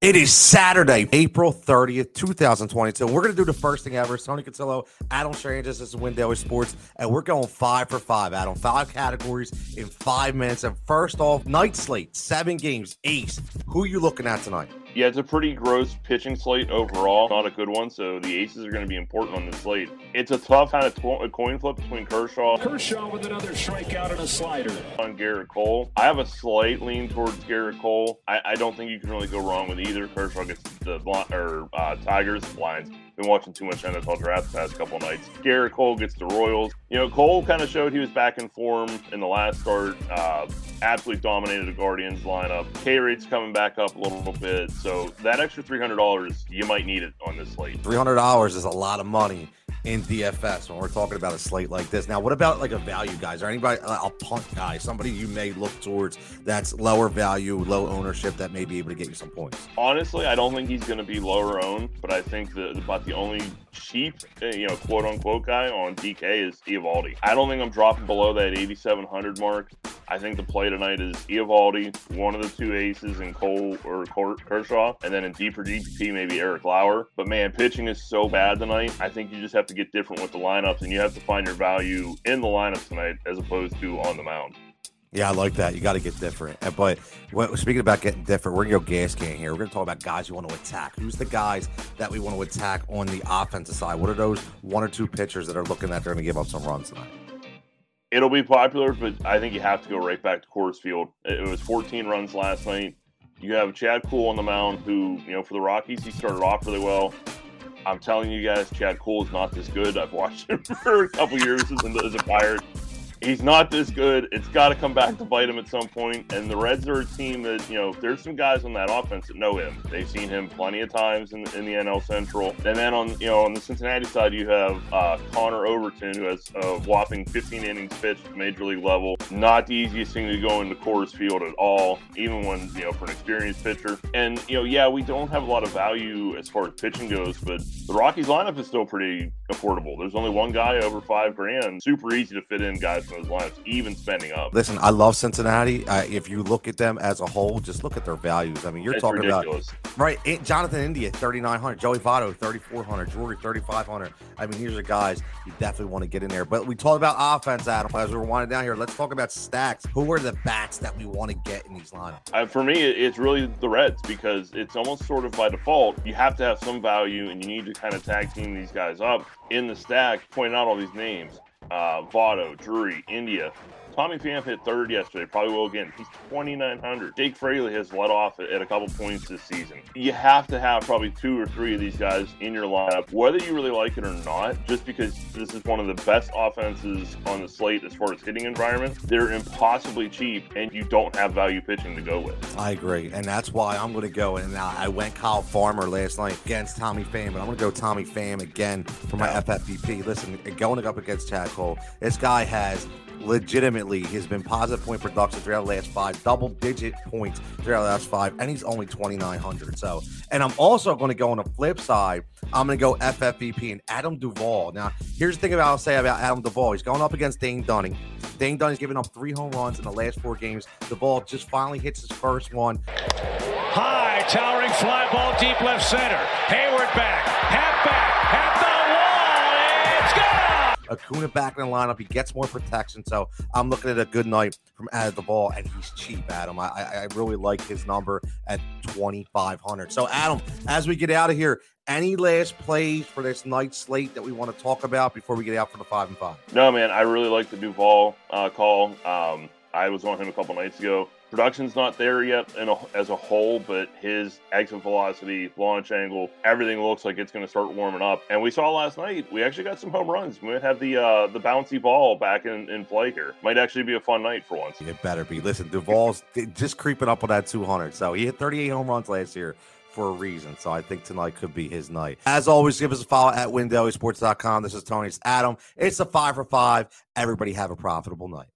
It is Saturday, April 30th, 2022. We're going to do the first thing ever. Tony Cotillo, Adam Strangis, this is Win Daily Sports, and we're going five for five, Adam. Five categories in five minutes. And first off, night slate, seven games, ace. Who are you looking at tonight? Yeah, it's a pretty gross pitching slate overall. Not a good one, so the aces are going to be important on this slate. It's a tough kind of coin flip between Kershaw. Kershaw with another strikeout and a slider. On Gerrit Cole. I have a slight lean towards Gerrit Cole. I, I don't think you can really go wrong with either. Kershaw gets the or uh, Tigers blinds. Been watching too much NFL draft the past couple nights. Gerrit Cole gets the Royals. You know, Cole kind of showed he was back in form in the last start. Uh, absolutely dominated the Guardians lineup. K rate's coming back up a little bit. So that extra $300, you might need it on this slate. $300 is a lot of money in DFS when we're talking about a slate like this. Now, what about like a value guys or anybody, a punt guy, somebody you may look towards that's lower value, low ownership that may be able to get you some points? Honestly, I don't think he's going to be lower owned, but I think that about the only cheap, eh, you know, quote unquote guy on DK is Eovaldi. I don't think I'm dropping below that 8,700 mark. I think the play tonight is Eovaldi, one of the two aces in Cole or Kershaw, and then in deeper GPP maybe Eric Lauer. But man, pitching is so bad tonight. I think you just have to get different with the lineups, and you have to find your value in the lineups tonight as opposed to on the mound. Yeah, I like that. You got to get different. But speaking about getting different, we're gonna go gas can here. We're gonna talk about guys you want to attack. Who's the guys that we want to attack on the offensive side? What are those one or two pitchers that are looking that they're gonna give up some runs tonight? It'll be popular, but I think you have to go right back to Coors Field. It was 14 runs last night. You have Chad Kuhl on the mound, who you know for the Rockies he started off really well. I'm telling you guys, Chad Kuhl is not this good. I've watched him for a couple years as, as a Pirate he's not this good. It's got to come back to bite him at some point. And the Reds are a team that, you know, there's some guys on that offense that know him. They've seen him plenty of times in, in the NL Central. And then on, you know, on the Cincinnati side, you have uh, Connor Overton, who has a whopping 15 innings pitched at major league level. Not the easiest thing to go into Coors Field at all, even when, you know, for an experienced pitcher. And, you know, yeah, we don't have a lot of value as far as pitching goes, but the Rockies lineup is still pretty affordable. There's only one guy over five grand. Super easy to fit in guys those lineups, even spending up. Listen, I love Cincinnati. Uh, if you look at them as a whole, just look at their values. I mean, you're it's talking ridiculous. about right. Jonathan India, thirty nine hundred. Joey Votto, thirty four hundred. Drury, thirty five hundred. I mean, these are guys you definitely want to get in there. But we talked about offense, Adam. As we're winding down here, let's talk about stacks. Who are the bats that we want to get in these lineups? Uh, for me, it's really the Reds because it's almost sort of by default. You have to have some value, and you need to kind of tag team these guys up in the stack. Pointing out all these names uh, Votto, Drury, India. Tommy Pham hit third yesterday, probably will again. He's 2,900. Jake Fraley has let off at, a couple points this season. You have to have probably two or three of these guys in your lineup, whether you really like it or not, just because this is one of the best offenses on the slate as far as hitting environment. They're impossibly cheap, and you don't have value pitching to go with. I agree, and that's why I'm going to go. And I went Kyle Farmer last night against Tommy Pham, but I'm going to go Tommy Pham again for my yeah. FFVP. Listen, going up against Chad Kuhl, this guy has legitimately has been positive point production throughout the last five, double digit points throughout the last five, and he's only 2,900. So, and I'm also going to go on the flip side. I'm going to go FFVP and Adam Duvall. Now, here's the thing about I'll say about Adam Duvall. He's going up against Dane Dunning. Dane Dunning's given up three home runs in the last four games. Duvall just finally hits his first one. High, towering fly ball deep left center. Heyward back, Acuna back in the lineup. He gets more protection. So I'm looking at a good night from Adam Duvall, and he's cheap, Adam. I, I really like his number at 2,500. So, Adam, as we get out of here, any last plays for this night slate that we want to talk about before we get out for the five and five? No, man. I really like the Duvall uh, call. Um, I was on him a couple nights ago. Production's not there yet a, as a whole, but his exit velocity, launch angle, everything looks like it's going to start warming up. And we saw last night, we actually got some home runs. We might have the uh, the bouncy ball back in, in play here. Might actually be a fun night for once. It better be. Listen, Duvall's just creeping up on that 200. So he hit 38 home runs last year for a reason. So I think tonight could be his night. As always, give us a follow at WinDailySports.com. This is Tony's Adam. It's a five for five. Everybody have a profitable night.